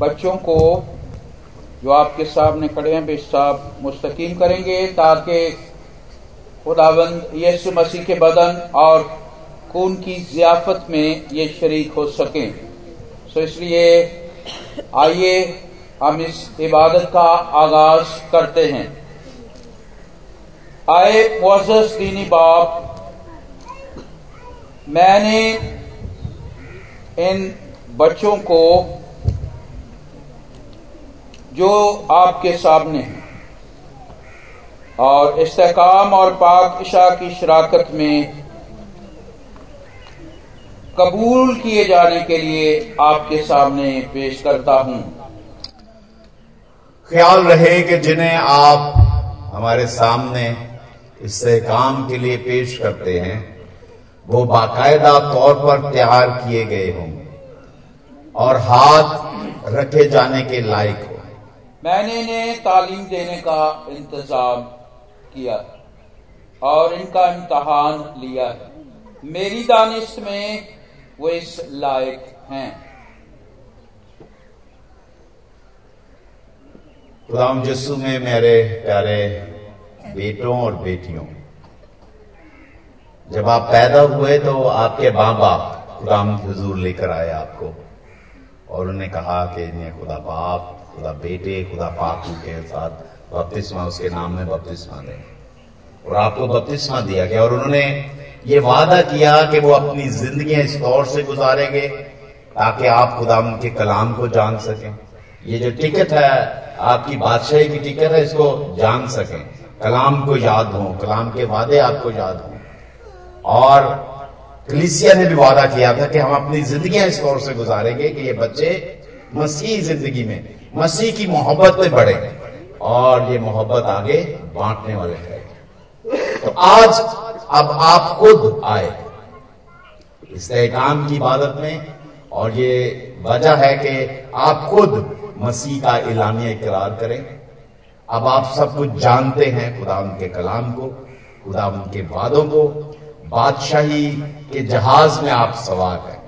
बच्चों को जो आपके सामने खड़े हैं बेश साहब मुस्तकीम करेंगे ताकि खुदावंद यीशु मसीह के बदन और खून की जियाफत में ये शरीक हो सकें। सो इसलिए आइए हम इस इबादत का आगाज़ करते हैं। आए दीनी बाप, मैंने इन बच्चों को जो आपके सामने हैं। और इस्तेकाम और पाक इशा की शराकत में कबूल किए जाने के लिए आपके सामने पेश करता हूँ। ख्याल रहे कि जिन्हें आप हमारे सामने इससे काम के लिए पेश करते हैं, वो बाकायदा तौर पर तैयार किए गए हों और हाथ रखे जाने के लायक मैंने इन्हें तालीम देने का इंतज़ाम किया और इनका इम्तहान लिया है। मेरी दानिश में वो इस लायक हैं। खुदाम जस्सू में मेरे प्यारे बेटों और बेटियों, जब आप पैदा हुए तो आपके माँ बाप खुदाम हजूर लेकर आए आपको और उन्होंने कहा कि इन्हें खुदा बाप खुदा बेटे, खुदा पाक के साथ बपतिस्मा उसके नाम में बपतिस्मा दें और आपको बपतिस्मा दिया गया और उन्होंने ये वादा किया कि वो अपनी ज़िंदगी इस तौर से गुजारेंगे, ताकि आप खुदा उनके कलाम को जान सकें। ये जो टिकट है, आपकी बादशाही की टिकट है, इसको जान सकें। कलाम को याद हो, कलाम के वादे आपको याद हो। और कलिसिया ने भी वादा किया था कि हम अपनी ज़िंदगी इस तौर से गुजारेंगे कि ये बच्चे मसीह ज़िंदगी में मसीह की मोहब्बत में बढ़े और ये मोहब्बत आगे बांटने वाले हैं। तो आज अब आप खुद आए इस काम की इबादत में और ये वजह है कि आप खुद मसीह का इलानिया इकरार करें। अब आप सब कुछ जानते हैं खुदा उनके कलाम को, खुदा उनके वादों को, बादशाही के जहाज़ में आप सवार हैं।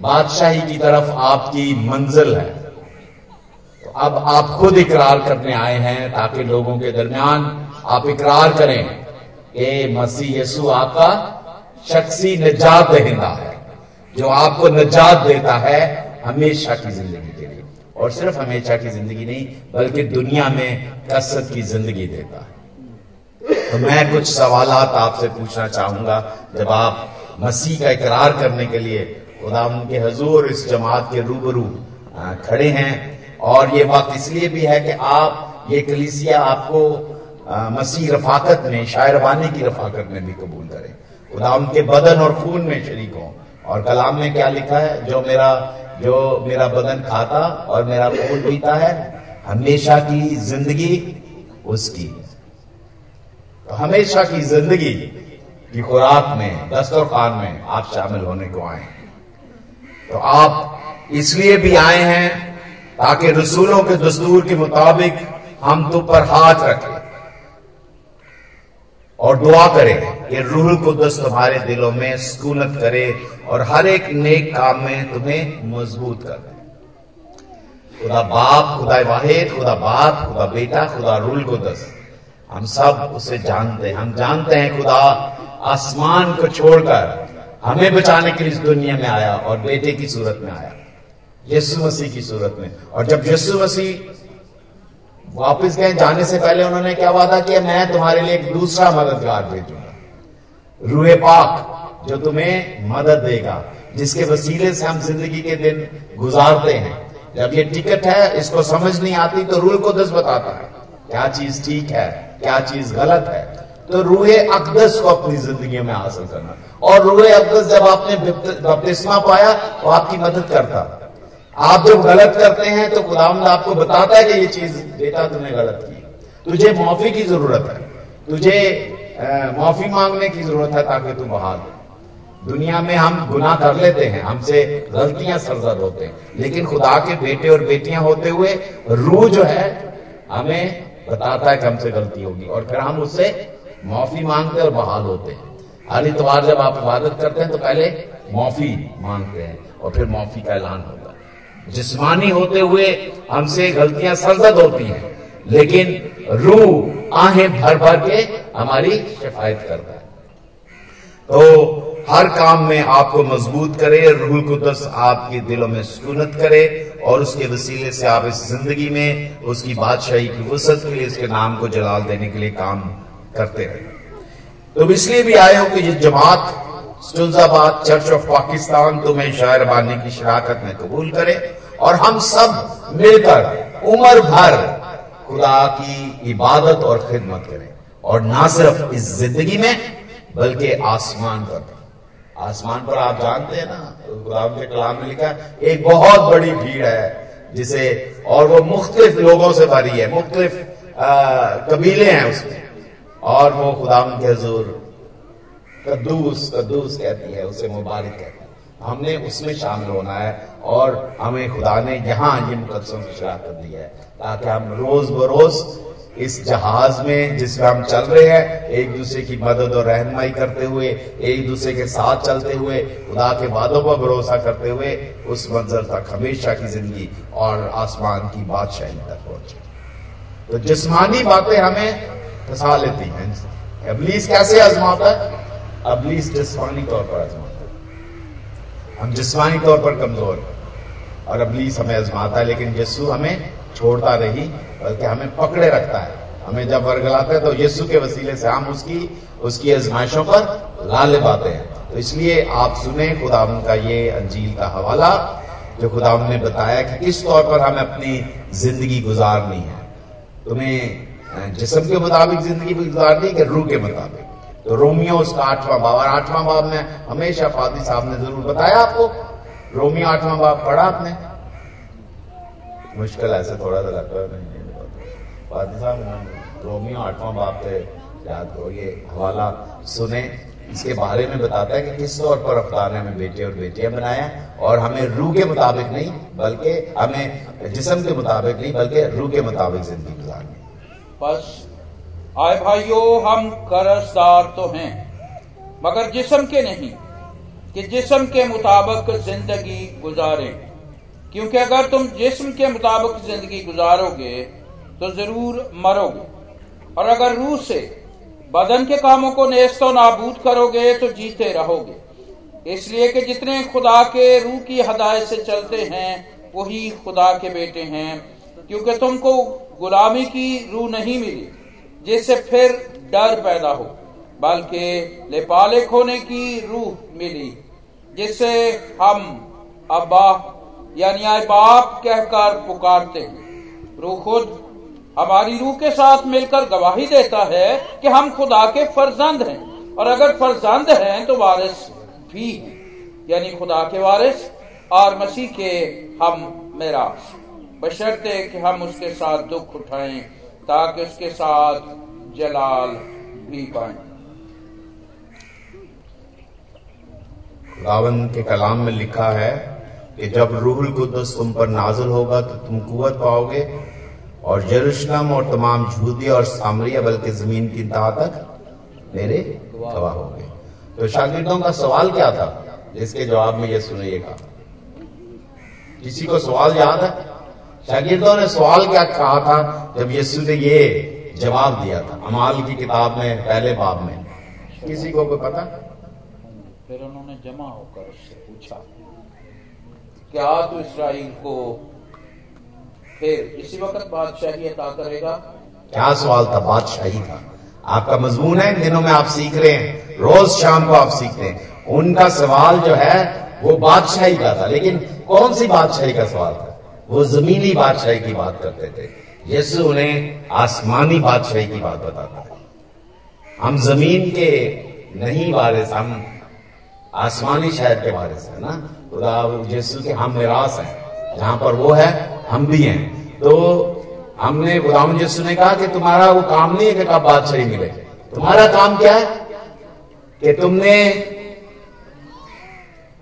बादशाही की तरफ़ आपकी मंजिल है। अब आप खुद इकरार करने आए हैं ताकि लोगों के दरमियान आप इकरार करें। कि मसीह यसु आपका शख्सी निजात दहिंदा है। जो आपको निजात देता है हमेशा की ज़िंदगी के लिए। और सिर्फ़ हमेशा की ज़िंदगी नहीं, बल्कि दुनिया में कसरत की ज़िंदगी देता है। तो मैं कुछ सवाल आपसे पूछना चाहूँगा। जब आप मसीह का इकरार करने के लिए खुदा उनके हजूर इस जमात के रूबरू खड़े हैं और ये वक्त इसलिए भी है कि आप, ये कलीसिया आपको मसीह रफाकत में, शायरवानी की रफाकत में भी कबूल करें। खुदा उनके बदन और खून में शरीक हो। और कलाम में क्या लिखा है? जो मेरा जो मेरा बदन खाता और मेरा खून पीता है, हमेशा की ज़िंदगी उसकी। तो हमेशा की ज़िंदगी की खुराक में दस्तरखान खान में आप शामिल होने को आए तो आप इसलिए भी आए हैं ताकि रसूलों के दस्तूर के मुताबिक हम तुम पर हाथ रखें। और दुआ करें कि रूह कुदस तुम्हारे दिलों में सुकूनत करे और हर एक नेक काम में तुम्हें मज़बूत कर दे। खुदा बाप, खुदा वाहिद, खुदा बाप, खुदा बेटा, खुदा रूल कुदस हम सब उसे जानते हैं। हम जानते हैं खुदा, आसमान को छोड़कर हमें बचाने के लिए इस दुनिया में आया और बेटे की सूरत में आया। यीशु मसीह की सूरत में। और जब यीशु मसीह वापस गए, जाने से पहले उन्होंने क्या वादा किया? मैं तुम्हारे लिए एक दूसरा मददगार भेजूँगा। रूहे पाक जो तुम्हें मदद देगा, जिसके वसीले से हम ज़िंदगी के दिन गुजारते हैं। जब ये टिकट है, इसको समझ नहीं आती तो रूह को दस बताता है। क्या चीज़ ठीक है, क्या चीज़ गलत है? तो रूहे अकदस को अपनी ज़िंदगी में हासिल करना। और रूहे अकदस जब आपने बपतिस्मा पाया तो आपकी मदद करता। आप जब गलत करते हैं तो खुदावंद आपको बताता है कि ये चीज़ बेटा तुमने गलत की। तुझे माफ़ी की ज़रूरत है। तुझे माफ़ी मांगने की ज़रूरत है ताकि तुम बहाल हो। दुनिया में हम गुनाह कर लेते हैं, हमसे गलतियाँ सरजद होते हैं। लेकिन खुदा के बेटे और बेटियाँ होते हुए रूह जो है, हमें बताता है कि हमसे गलती होगी और फिर हम उससे माफ़ी मांगते और बहाल होते हैं। हर इतवार जब आप इबादत करते हैं तो पहले माफ़ी मांगते हैं और फिर माफ़ी का ऐलान होगा जिस्मानी होते हुए हमसे गलतियाँ सरजद होती हैं, लेकिन रूह आहें भर भर के हमारी शिफायत करता है। तो हर काम में आपको मज़बूत करे, रूह कुदस आपके दिलों में सुकूनत करे, और उसके वसीले से आप इस ज़िंदगी में उसकी बादशाही की वसत के लिए उसके नाम को जलाल देने के लिए काम करते रहे। तो इसलिए भी आए हो कि ये जमात स्टुजाबाद चर्च ऑफ़ पाकिस्तान तुम्हें शायर बानी की शराकत में कबूल करे और हम सब मिलकर उम्र भर खुदा की इबादत और खिदमत करें। और ना सिर्फ़ इस ज़िंदगी में, बल्कि आसमान पर आसमान पर आप जानते हैं ना, खुदा के कलाम में लिखा एक बहुत बड़ी भीड़ है, जिसे और वो मुख्तलिफ़ लोगों से भरी है, मुख्तलिफ़ कबीले हैं उसमें। और वो खुदा के हजूर कद्दूस कद्दूस कहती है, उसे मुबारक कहती है। हमने उसमें शामिल होना है और हमें खुदा ने यहाँ ये मुकदसों की शराकत दी है, ताकि हम रोज बरोज इस जहाज़ में जिसमें हम चल रहे हैं, एक दूसरे की मदद और रहनमाई करते हुए, एक दूसरे के साथ चलते हुए, खुदा के वादों पर भरोसा करते हुए, उस मंजर तक हमेशा की ज़िंदगी और आसमान की बादशाही तक पहुँचे। तो जिस्मानी बातें हमें फंसा लेती हैं। अबलीस कैसे आजमाता है? अबलीस जिसमानी तौर पर आजमाता हम जिसमानी तौर पर कमज़ोर और अबलीस हमें आजमाता है, लेकिन यस्सु हमें छोड़ता नहीं बल्कि हमें पकड़े रखता है। हमें जब वर्गलाता है तो यस्सु के वसीले से हम उसकी उसकी आजमाइशों पर लाले पाते हैं। तो इसलिए आप सुने खुदा का ये अंजील का हवाला, जो खुदा ने बताया कि किस तौर पर हमें अपनी ज़िंदगी गुजारनी है। तुम्हें जिसम के मुताबिक ज़िंदगी गुजारनी है कि रूह के मुताबिक? तो रोमियो उसका आठवां बाब और आठवां बाब में हमेशा फादी साहब ने ज़रूर बताया आपको। रोमियो आठवां बाब पढ़ा आपने। मुश्किल ऐसे थोड़ा सा लगता है फादी साहब रोमियो आठवां बाब पे याद करो ये हवाला सुने। इसके बारे में बताता है कि किस तौर पर अफ्तार ने हमें बेटे और बेटियाँ बनाया, और हमें रूह के मुताबिक नहीं, बल्कि हमें जिसम के मुताबिक नहीं, बल्कि रूह के मुताबिक ज़िंदगी गुजारनी। बस आए भाइयों, हम कर्जदार तो हैं, मगर जिसम के नहीं, कि जिसम के मुताबिक ज़िंदगी गुजारें। क्योंकि अगर तुम जिस्म के मुताबिक ज़िंदगी गुजारोगे तो ज़रूर मरोगे। और अगर रूह से बदन के कामों को नेस्तो नाबूद करोगे तो जीते रहोगे। इसलिए कि जितने खुदा के रूह की हदायत से चलते हैं, वही खुदा के बेटे हैं, क्योंकि तुमको गुलामी की रूह नहीं मिली। जिससे फिर डर पैदा हो, बल्कि लेपालिक होने की रूह मिली, जिससे हम अब्बा यानी आए बाप कहकर पुकारते हैं। रूह खुद हमारी रूह के साथ मिलकर गवाही देता है कि हम खुदा के फर्जंद हैं, और अगर फर्जंद हैं तो वारिस भी हैं, यानी खुदा के वारिस और मसीह के हम मेरा बशर्ते कि हम उसके साथ दुख उठाएँ ताकि उसके साथ जलाल भी पाए खुदावन के कलाम में लिखा है कि जब रूहुल कुदस तुम पर नाजल होगा तो तुम कुवत पाओगे और यरूशलेम और तमाम झूदी और सामरिया बल्कि ज़मीन की इंतहा तक मेरे गवाह हो गए तो शागिर्दों का सवाल क्या था? जिसके जवाब में यह सुनिएगा। किसी को सवाल याद है? शागिर्दों ने सवाल क्या कहा था जब यीशु ने ये जवाब दिया था? अमाल की किताब में पहले बाब में। किसी को कोई पता? फिर उन्होंने जमा होकर उससे पूछा क्या तू इसराइल को फिर इसी वक्त बादशाही अदा करेगा? क्या सवाल था? बादशाही था। आपका मजमून है इन दिनों में आप सीख रहे हैं। रोज शाम को आप सीख रहे हैं। उनका सवाल जो है वो बादशाही का था। लेकिन कौन सी बादशाही का सवाल था? वो जमीनी बादशाही की बात करते थे। यीशु उन्हें आसमानी बादशाही की बात बताता है। हम ज़मीन के नहीं वारिस, हम आसमानी शहर के वारिस है ना? खुदा यीशु के हम निराश हैं। जहाँ पर वो है, हम भी हैं। तो हमने गुलाम यीशु ने कहा कि तुम्हारा वो काम नहीं है कि कब बादशाही मिले। तुम्हारा काम क्या है? कि तुमने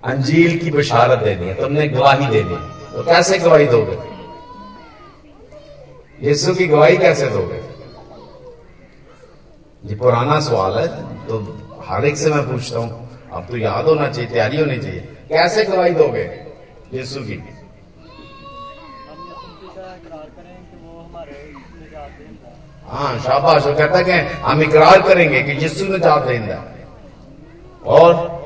अंजील की बशारत देनी है, तुमने गवाही देनी है। तो कैसे गवाही दोगे? यीशु की गवाही कैसे दोगे? ये पुराना सवाल है तो हर एक से मैं पूछता हूँ। अब तो याद होना चाहिए, तैयारी होनी चाहिए। कैसे गवाही दोगे यीशु की? हाँ शाबाश, वो कहता है हम इकरार करेंगे कि यीशु निजात देंदा है और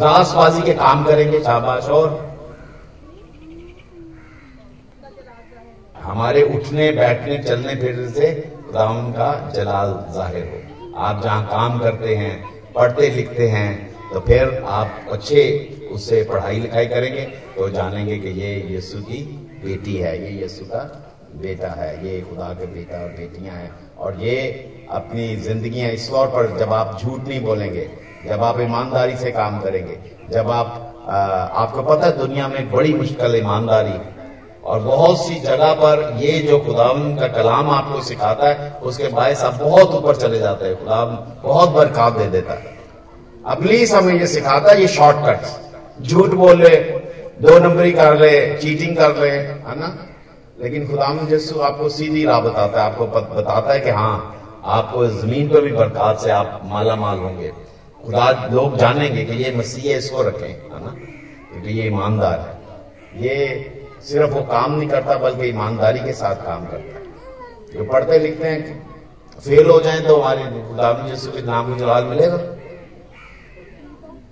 रासबाजी के काम करेंगे, शाबाश। और हमारे उठने, बैठने, चलने, फिरने से खुदावन का जलाल ज़ाहिर हो। आप जहाँ काम करते हैं, पढ़ते, लिखते हैं तो फिर आप अच्छे उससे पढ़ाई लिखाई करेंगे तो जानेंगे कि ये यीशु की बेटी है, ये यीशु का बेटा है, ये खुदा के बेटा और बेटियाँ हैं। और ये अपनी ज़िंदगी इस तौर पर जब आप झूठ नहीं बोलेंगे जब आप ईमानदारी से काम करेंगे, जब आप आपको पता है दुनिया में बड़ी मुश्किल ईमानदारी और बहुत सी जगह पर ये जो खुदावन का कलाम आपको सिखाता है, उसके बायस आप बहुत ऊपर चले जाते हैं। खुदा बहुत बरकत दे देता है। अबलीस हमें ये सिखाता है ये शॉर्टकट झूठ बोल ले दो नंबरी कर ले चीटिंग कर ले, है ना? लेकिन खुदाम जस्सू आपको सीधी राह बताता है, आपको बताता है कि हाँ आपको ज़मीन पर भी बरकत से आप माला माल होंगे। खुदा लोग जानेंगे कि ये मसीह इसको रखें, है ना? क्योंकि ये ईमानदार है। ये सिर्फ़ वो काम नहीं करता, बल्कि ईमानदारी के साथ काम करता है। जो पढ़ते लिखते हैं, फेल हो जाए तो हमारे खुदा जस्सू के नाम जलाल मिलेगा,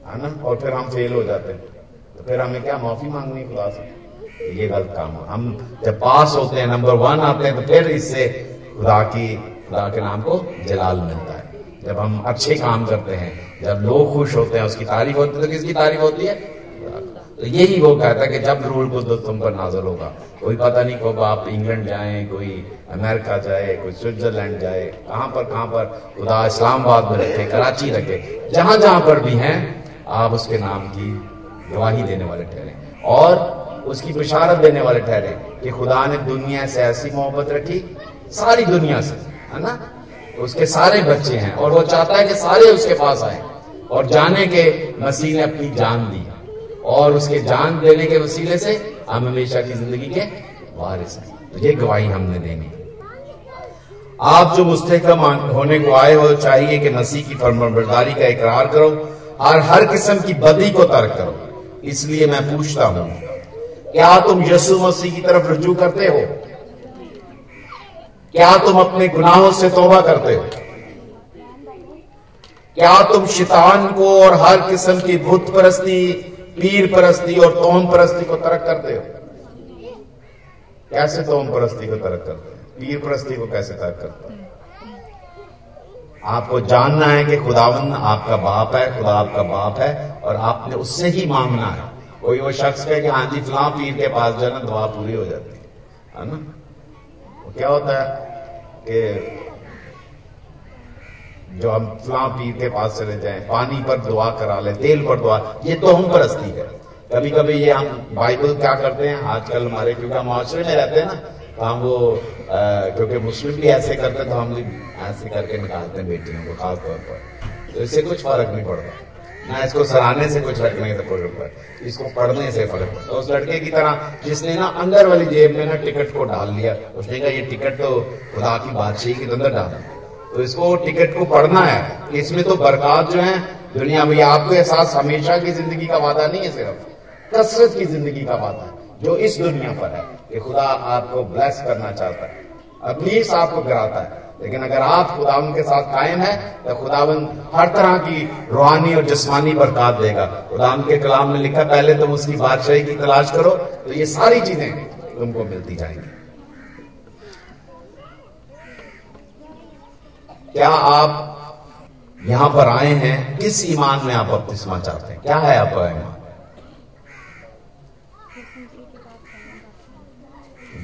है ना? और फिर हम फेल हो जाते हैं। तो फिर हमें क्या माफ़ी मांगनी खुदा से? ये गलत काम हो। हम जब पास होते हैं, नंबर वन आते हैं तो फिर इससे खुदा की, खुदा के नाम को जलाल मिलता है। जब हम अच्छे काम करते हैं जब लोग खुश होते हैं, उसकी तारीफ़ होती है तो किसकी तारीफ़ होती है? तो यही वो कहता है कि जब रूल को तो तुम पर नाजर होगा, कोई पता नहीं कब आप इंग्लैंड जाए, कोई अमेरिका जाए, कोई स्विट्जरलैंड जाए, कहाँ पर कहाँ पर, खुदा इस्लामाबाद में रखे, कराची रखे, जहाँ जहाँ पर भी हैं, आप उसके नाम की गवाही देने वाले ठहरे। और उसकी बिशारत देने वाले ठहरे कि खुदा ने दुनिया से ऐसी मोहब्बत रखी, सारी दुनिया से, है ना? उसके सारे बच्चे हैं, और वो चाहता है कि सारे उसके पास आए। और जाने के मसीह ने अपनी जान दी। और उसके जान देने के वसीले से हम हमेशा की ज़िंदगी के वारिस हैं। तो ये गवाही हमने देनी आप जो मुस्तकम होने को आए हो, चाहिए कि मसीह की फरमाबरदारी का इकरार करो और हर किस्म की बदी को तर्क करो। इसलिए मैं पूछता हूँ, क्या तुम यसु मसीह की तरफ़ रजू करते हो? क्या तुम अपने गुनाहों से तोबा करते हो? क्या तुम शितान को और हर किस्म की भूत परस्ती पीर परस्ती और तोम परस्ती को तरक करते हो? कैसे तोम परस्ती को तरक करते हो? पीर परस्ती को कैसे तरक करते हो? आपको जानना है कि खुदावन आपका बाप है, खुदा आपका बाप है और आपने उससे ही मांगना है। कोई वो शख्स कहे कि हाँ जी, फलां पीर के पास जाना, दुआ पूरी हो जाती है। ना? क्या होता है कि जो हम फलां पीर के पास चले जाएँ पानी पर दुआ करा ले तेल पर दुआ ये तो हम परस्ती है। कभी कभी ये हम बाइबल क्या करते हैं आजकल हमारे क्योंकि हम माशरे में रहते हैं ना तो हम वो आ, क्योंकि मुस्लिम भी ऐसे करते तो हम भी ऐसे करके निकालते हैं बेटियों को खास तौर पर। तो इससे कुछ फ़र्क नहीं पड़ता। ना इसको सराहने से कुछ फ़र्क नहीं पड़ता इसको पढ़ने से फ़र्क पड़ता। तो उस लड़के की तरह जिसने ना अंदर वाली जेब में ना टिकट को डाल लिया उसने कहा ये टिकट तो खुदा की बादशाही के अंदर डाल तो इसको टिकट को पढ़ना है। इसमें तो बरकत जो है, दुनिया में आपको एहसास हमेशा की ज़िंदगी का वादा नहीं है सिर्फ़, कसरत की ज़िंदगी का वादा है, जो इस दुनिया पर है, कि खुदा आपको ब्लेस करना चाहता है। अबलीस आपको गिराता है। लेकिन अगर आप खुदावन के साथ कायम है तो खुदावन हर तरह की रूहानी और जिस्मानी बरकत देगा। खुदावन के कलाम में लिखा, पहले तुम उसकी बादशाही की तलाश करो तो ये सारी चीज़ें तुमको मिलती जाएँगी। क्या आप यहाँ पर आए हैं? किस ईमान में आप बपतिस्मा चाहते हैं? क्या है आपका ईमान?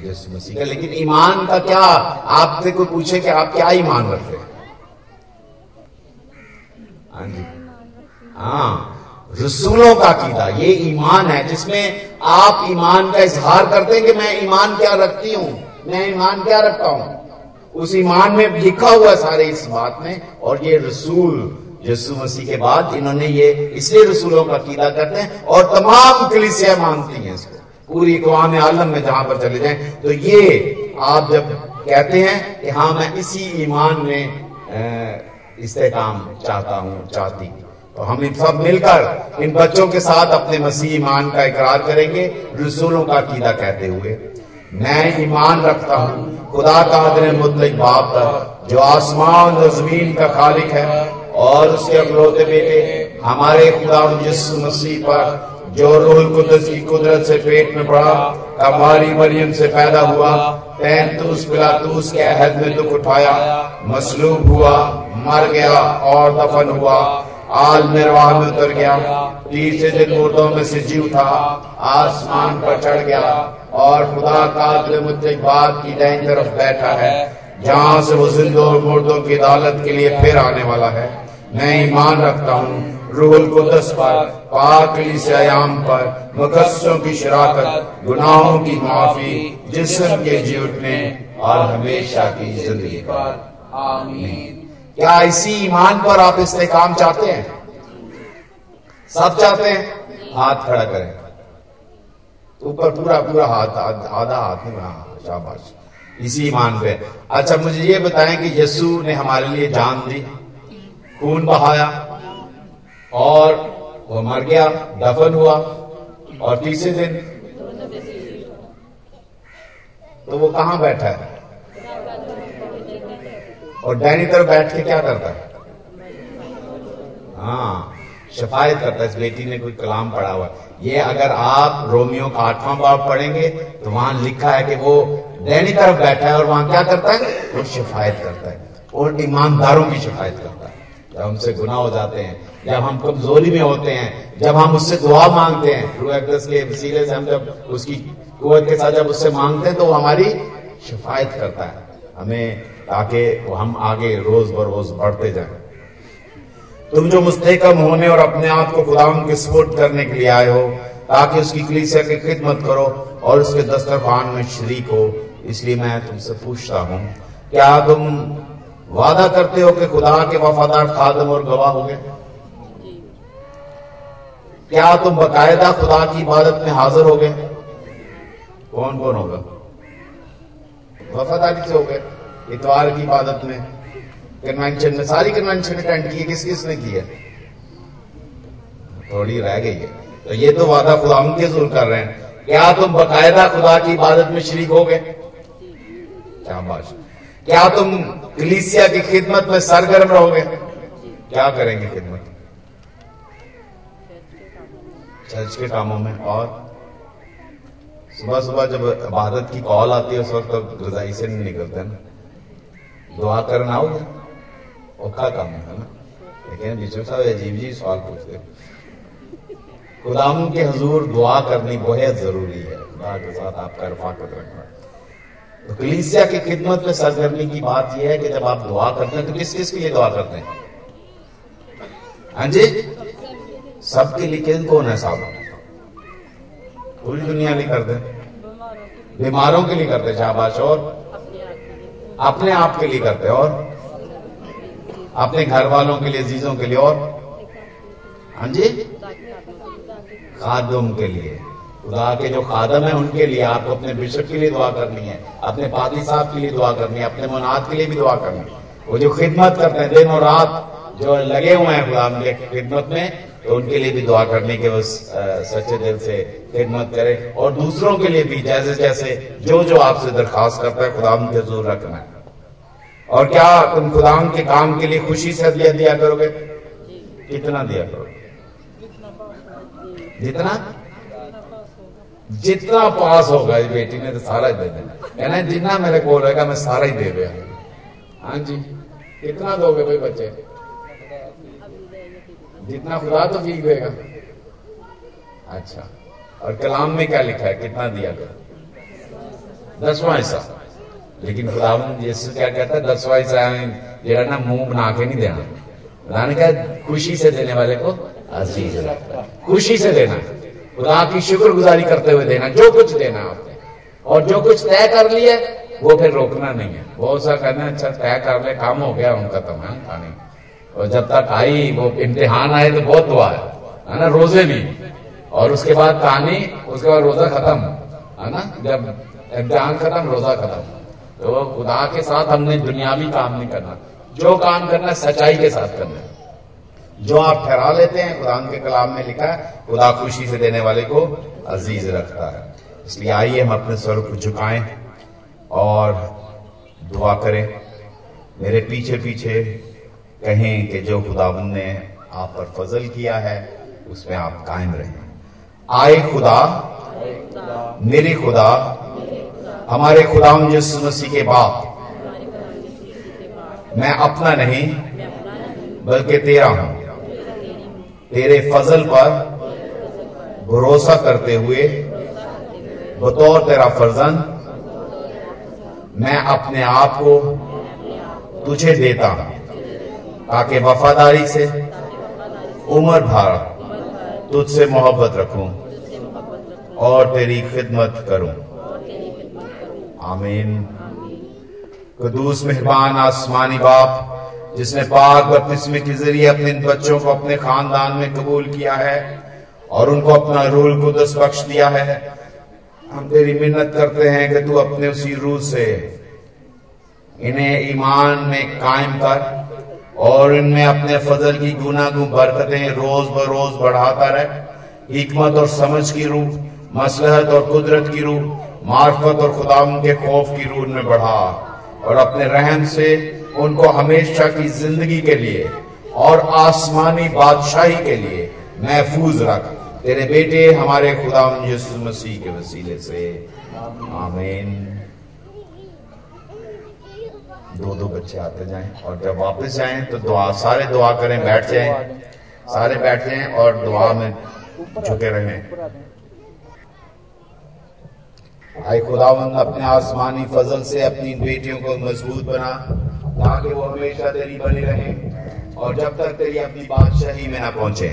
यीशु मसीह का, लेकिन ईमान का क्या? आपसे कोई पूछे कि आप क्या ईमान रखते हैं? हाँ जी। हाँ रसूलों का कीदा ये ईमान है जिसमें आप ईमान का इजहार करते हैं कि मैं ईमान क्या रखती हूँ? मैं ईमान क्या रखता हूँ? उस ईमान में लिखा हुआ सारे इस बात में, और ये रसूल यीशु मसीह के बाद इन्होंने ये इसलिए रसूलों का कीदा करते हैं, और तमाम कलिसिया मानती हैं इसको। पूरी कवाम आलम में जहाँ पर चले जाए तो ये आप जब कहते हैं कि हाँ मैं इसी ईमान में इस्तेकाम चाहता हूँ, चाहती तो हम इन सब मिलकर इन बच्चों के साथ अपने मसीह ईमान का इकरार करेंगे, रसूलों का कीदा कहते हुए। मैं ईमान रखता हूँ खुदा का अदन मुतलिक बाप पर जो आसमान और ज़मीन का खालिक है और उसके अकलौते बेटे हमारे खुदा मसीह पर, जो रूल कुदस की कुदरत से पेट में पड़ा, कमारी मरियम से पैदा हुआ, पैंतूस, पिलातूस के अहद में दुख उठाया मसलूब हुआ, मर गया और दफन हुआ। आल निर्वाह में उतर गया। तीसरे दिन मुर्दों में से जी उठा आसमान पर चढ़ गया और खुदा का मुद्रिक की दाई तरफ़ बैठा है। जहाँ से वो जिंदों और मुर्दों की अदालत के लिए फिर आने वाला है। मैं ईमान रखता हूँ। रूहुल कुदस पर पाकली से आयाम पर, मुकस्सों की शराकत, गुनाहों की माफ़ी, जिसम के जी उठने और हमेशा की ज़िंदगी पर। आमीन। क्या इसी ईमान पर आप काम चाहते हैं? सब चाहते हैं? हाथ खड़ा करें। ऊपर पूरा पूरा हाथ आधा हाथ में हाँ, शाबाश। इसी ईमान पे। अच्छा मुझे ये बताएँ कि यीशु ने हमारे लिए जान दी खून बहाया और वो मर गया दफन हुआ और तीसरे दिन तो वो कहाँ बैठा है? और डैनी तरफ़ बैठ के क्या करता है? हाँ शफायत करता है। इस बेटी ने कोई कलाम पढ़ा हुआ ये अगर आप रोमियो का आठवां बाब पढ़ेंगे तो वहाँ लिखा है कि वो डैनी तरफ़ बैठा है और वहाँ क्या करता है? वो शफायत करता है। और ईमानदारों की शिफायत करता है। जब हमसे गुना हो जाते हैं, जब हम कमज़ोरी में होते हैं, जब हम उससे दुआ मांगते हैं के वसीले से हम जब उसकी कुत के साथ जब उससे मांगते हैं तो हमारी शिफायत करता है। हमें ताकि हम आगे रोज बरोज बढ़ते जाए। तुम जो मुस्तकम होने और अपने आप को खुदाम के सपोर्ट करने के लिए आए हो, ताकि उसकी कलीसिया की खिदमत करो और उसके दस्तरखान में शरीक हो। इसलिए मैं तुमसे पूछता हूँ, क्या तुम वादा करते हो कि खुदा के वफादार खादम और गवाह हो गए क्या तुम बकायदा खुदा की इबादत में हाजिर हो गए कौन कौन होगा? वफादारी से हो गए इतवार की इबादत में। कन्वेंशन में, सारी कन्वेंशन अटेंड की, किस किस ने की है? थोड़ी रह गई है। तो ये तो वादा खुदा के जुल कर रहे हैं। क्या तुम बकायदा खुदा की इबादत में शरीक हो गए? क्या बात क्या तुम कलीसिया की खिदमत में सरगर्म रहोगे? क्या करेंगे खिदमत? चर्च के कामों में और? सुबह सुबह जब इबादत की कॉल आती है, उस वक्त तो रजाई से नहीं निकलते ना। दुआ करना आओगे औखा काम है ना? लेकिन बिशप साहब अजीब जी सवाल पूछते खुदाम के हजूर दुआ करनी बहुत ज़रूरी है। खुदा के साथ आपका रफाकत रखना। तो कलीसिया की खिदमत में सरगर्मी की बात यह है कि जब आप दुआ करते हैं तो किस किस के लिए दुआ करते हैं? हाँ जी? सबके लिए किन है साहब पूरी दुनिया नहीं करते बीमारों के लिए करते शाबाश। और अपने आप के लिए करते हैं, और अपने घर वालों के लिए, जीजों के लिए, और हाँ जी खादम के लिए। खुदा के जो खादम है, उनके लिए आपको अपने बिशप के लिए दुआ करनी है, अपने पादी साहब के लिए दुआ करनी है, अपने मुनाद के लिए भी दुआ करनी है। वो जो खिदमत करते हैं, दिन और रात जो लगे हुए हैं खुदा के खिदमत में तो उनके लिए भी दुआ करने के बस सच्चे दिल से खिदमत करें और दूसरों के लिए भी जैसे जैसे जो जो आपसे दरखास्त करता है खुदा के ज़ोर रखना है। और क्या तुम खुदा के काम के लिए खुशी से दिया दिया करोगे? कितना दिया करोगे? जितना? जितना पास होगा इस बेटी ने तो सारा ही दे देना। कहना जितना मेरे को रहेगा मैं सारा ही दे दिया हाँ जी, कितना दोगे भाई बच्चे? जितना खुदा तो ठीक देगा अच्छा। और कलाम में क्या लिखा है? कितना दिया करो दसवां हिस्सा। लेकिन खुदा क्या कहता है? दसवां हिस्सा जरा ना मुँह बना के नहीं देना। खुदा ने कहा, खुशी से देने वाले को अज़ीज़ खुशी से देना। खुदा की शुक्रगुजारी करते हुए देना। जो कुछ देना आपने। और जो कुछ तय कर लिया वो फिर रोकना नहीं है। बहुत सा कहना अच्छा तय कर ले, काम हो गया, उनका तो मैं खाने। और जब तक आई, वो इम्तिहान आए तो बहुत दुआ है ना, रोज़े भी। और उसके बाद कहानी उसके बाद रोजा खत्म, है ना, जब इम्तिहान खत्म, रोजा खत्म। तो खुदा के साथ हमने दुनियावी काम नहीं करना। जो काम करना सच्चाई के साथ करना जो आप ठहरा लेते हैं, खुदा के कलाम में लिखा है, खुदा खुशी से देने वाले को अज़ीज़ रखता है। इसलिए आइए हम अपने स्वर को झुकाएँ और दुआ करें। मेरे पीछे पीछे कहें कि जो खुदा ने आप पर फजल किया है, उसमें आप कायम रहें। आए खुदा, मेरे खुदा, हमारे खुदा मसीह के बाप। मैं अपना नहीं, बल्कि तेरा हूँ। तेरे फजल पर भरोसा करते हुए, बतौर तेरा फर्जन मैं अपने आप को तुझे देता हूँ। ताकि वफादारी से उम्र भर तुझसे मोहब्बत रखूँ और तेरी खिदमत करूँ। आमीन। कदूस मेहरबान आसमानी बाप, जिसने पाक बपतिस्मे के ज़रिए अपने इन बच्चों को अपने खानदान में कबूल किया है और उनको अपना रूल कुदस बख्श दिया है, हम तेरी मिन्नत करते हैं कि तू अपने उसी रूह से इन्हें ईमान में कायम कर और इनमें अपने फजल की गुनागु, बरकतें रोज ब रोज बढ़ाता रहे। हिकमत और समझ की रूह, मसलहत और कुदरत की रूह, मार्फत और खुदा के खौफ की रूह में बढ़ा। और अपने रहम से उनको हमेशा की ज़िंदगी के लिए और आसमानी बादशाही के लिए महफूज रख। तेरे बेटे हमारे खुदा यसु मसीह के वसीले से। आमीन। दो दो बच्चे आते जाएँ और जब वापस जाएँ तो दुआ, सारे दुआ करें, बैठ जाएँ। सारे बैठ जाएँ और दुआ में झुके रहें। आए खुदावंद, अपने आसमानी फजल से अपनी बेटियों को मज़बूत बना, ताकि वो हमेशा तेरी बनी रहे और जब तक तेरी अपनी बादशाही में ना पहुँचे,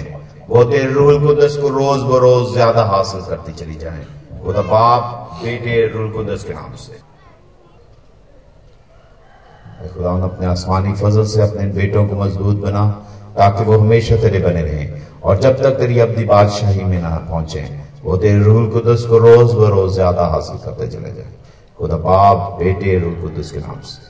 वो तेरे रूल कुदस को रोज बरोज ज़्यादा हासिल करती चली जाए। खुदा बाप बेटे रूल कुदस के नाम से। खुदा अपने आसमानी फजल से अपने बेटों को मज़बूत बना, ताकि वो हमेशा तेरे बने रहें। और जब तक तेरी अपनी बादशाही में ना पहुँचे, वो तेरे रूल कुदस को रोज ब रोज ज़्यादा हासिल करते चले जाए। खुदा बाप बेटे रूल कुदस के नाम से।